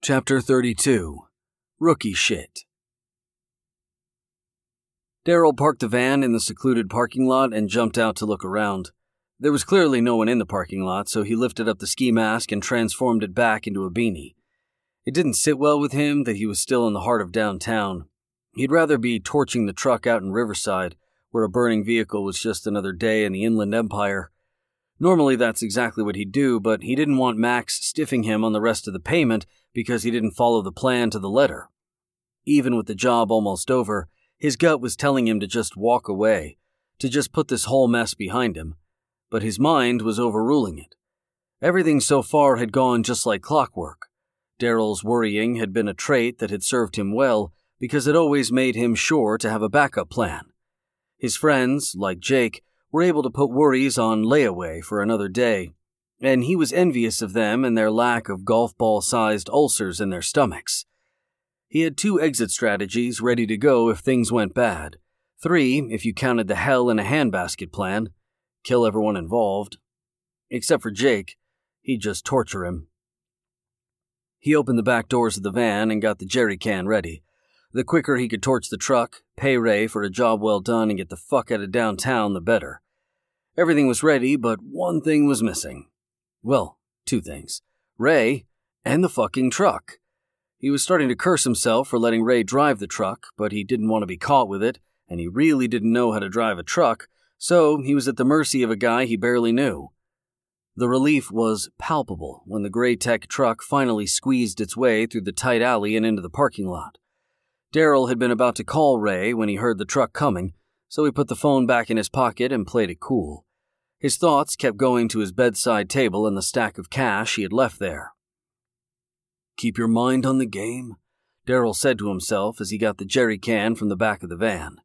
Chapter 32 Rookie Shit. Daryl parked the van in the secluded parking lot and jumped out to look around. There was clearly no one in the parking lot, so he lifted up the ski mask and transformed it back into a beanie. It didn't sit well with him that he was still in the heart of downtown. He'd rather be torching the truck out in Riverside, where a burning vehicle was just another day in the Inland Empire. Normally, that's exactly what he'd do, but he didn't want Max stiffing him on the rest of the payment because he didn't follow the plan to the letter. Even with the job almost over, his gut was telling him to just walk away, to just put this whole mess behind him, but his mind was overruling it. Everything so far had gone just like clockwork. Daryl's worrying had been a trait that had served him well because it always made him sure to have a backup plan. His friends, like Jake, were able to put worries on layaway for another day, and he was envious of them and their lack of golf ball sized ulcers in their stomachs. He had two exit strategies ready to go if things went bad, three if you counted the hell in a handbasket plan kill everyone involved. Except for Jake, he'd just torture him. He opened the back doors of the van and got the jerry can ready. The quicker he could torch the truck, pay Ray for a job well done, and get the fuck out of downtown, the better. Everything was ready, but one thing was missing. Well, two things Ray and the fucking truck. He was starting to curse himself for letting Ray drive the truck, but he didn't want to be caught with it, and he really didn't know how to drive a truck, so he was at the mercy of a guy he barely knew. The relief was palpable when the Graytech truck finally squeezed its way through the tight alley and into the parking lot. Daryl had been about to call Ray when he heard the truck coming, so he put the phone back in his pocket and played it cool. His thoughts kept going to his bedside table and the stack of cash he had left there. Keep your mind on the game, Daryl said to himself as he got the jerry can from the back of the van.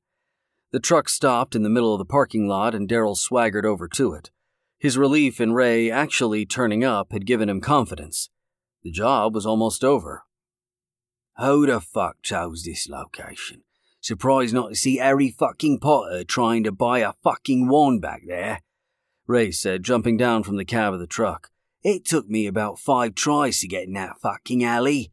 The truck stopped in the middle of the parking lot and Daryl swaggered over to it. His relief in Ray actually turning up had given him confidence. The job was almost over. Who the fuck chose this location? Surprised not to see Harry fucking Potter trying to buy a fucking wand back there, Ray said, jumping down from the cab of the truck. It took me about five tries to get in that fucking alley.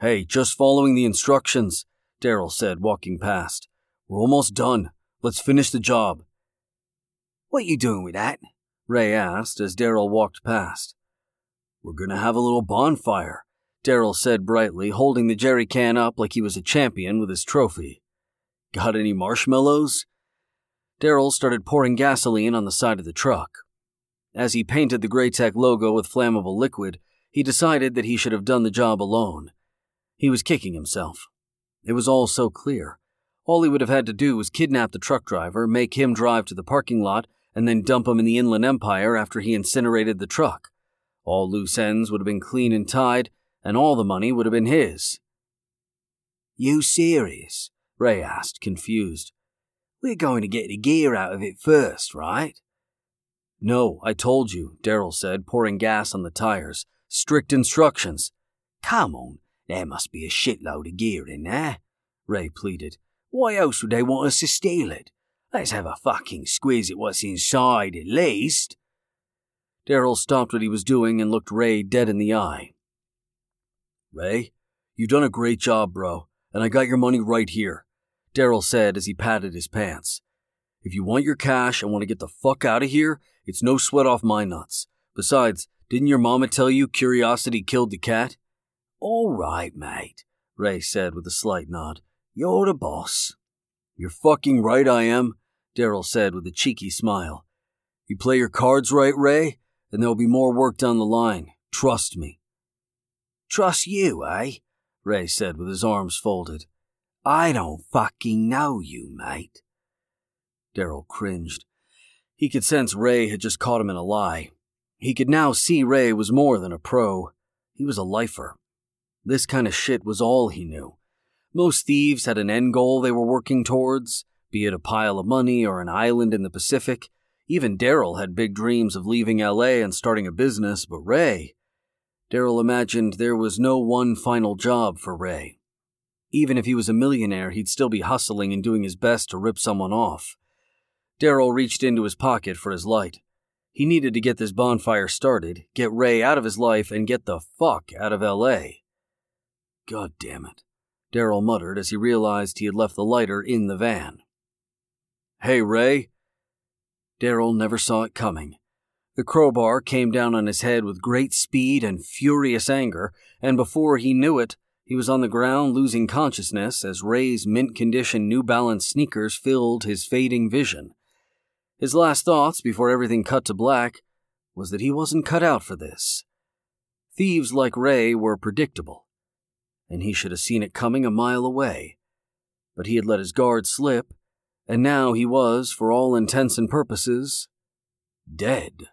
Hey, just following the instructions, Daryl said, walking past. We're almost done. Let's finish the job. What you doing with that? Ray asked as Daryl walked past. We're gonna have a little bonfire, Daryl said brightly, holding the jerry can up like he was a champion with his trophy. Got any marshmallows? Daryl started pouring gasoline on the side of the truck. As he painted the Graytech logo with flammable liquid, he decided that he should have done the job alone. He was kicking himself. It was all so clear. All he would have had to do was kidnap the truck driver, make him drive to the parking lot, and then dump him in the Inland Empire after he incinerated the truck. All loose ends would have been clean and tied, and all the money would have been his. You serious? Ray asked, confused. We're going to get the gear out of it first, right? No, I told you, Daryl said, pouring gas on the tires. Strict instructions. Come on, there must be a shitload of gear in there, Ray pleaded. Why else would they want us to steal it? Let's have a fucking squeeze at what's inside, at least. Daryl stopped what he was doing and looked Ray dead in the eye. Ray, you've done a great job, bro, and I got your money right here, Daryl said as he patted his pants. If you want your cash and want to get the fuck out of here, it's no sweat off my nuts. Besides, didn't your mama tell you curiosity killed the cat? All right, mate, Ray said with a slight nod. You're the boss. You're fucking right I am, Daryl said with a cheeky smile. You play your cards right, Ray, and there'll be more work down the line. Trust me. Trust you, eh? Ray said with his arms folded. I don't fucking know you, mate. Daryl cringed. He could sense Ray had just caught him in a lie. He could now see Ray was more than a pro. He was a lifer. This kind of shit was all he knew. Most thieves had an end goal they were working towards, be it a pile of money or an island in the Pacific. Even Daryl had big dreams of leaving LA and starting a business, but Ray. Daryl imagined there was no one final job for Ray. Even if he was a millionaire, he'd still be hustling and doing his best to rip someone off. Daryl reached into his pocket for his light. He needed to get this bonfire started, get Ray out of his life, and get the fuck out of LA. God damn it, Daryl muttered as he realized he had left the lighter in the van. Hey, Ray. Daryl never saw it coming. The crowbar came down on his head with great speed and furious anger, and before he knew it, he was on the ground losing consciousness as Ray's mint condition New Balance sneakers filled his fading vision. His last thoughts before everything cut to black was that he wasn't cut out for this. Thieves like Ray were predictable, and he should have seen it coming a mile away. But he had let his guard slip, and now he was, for all intents and purposes, dead.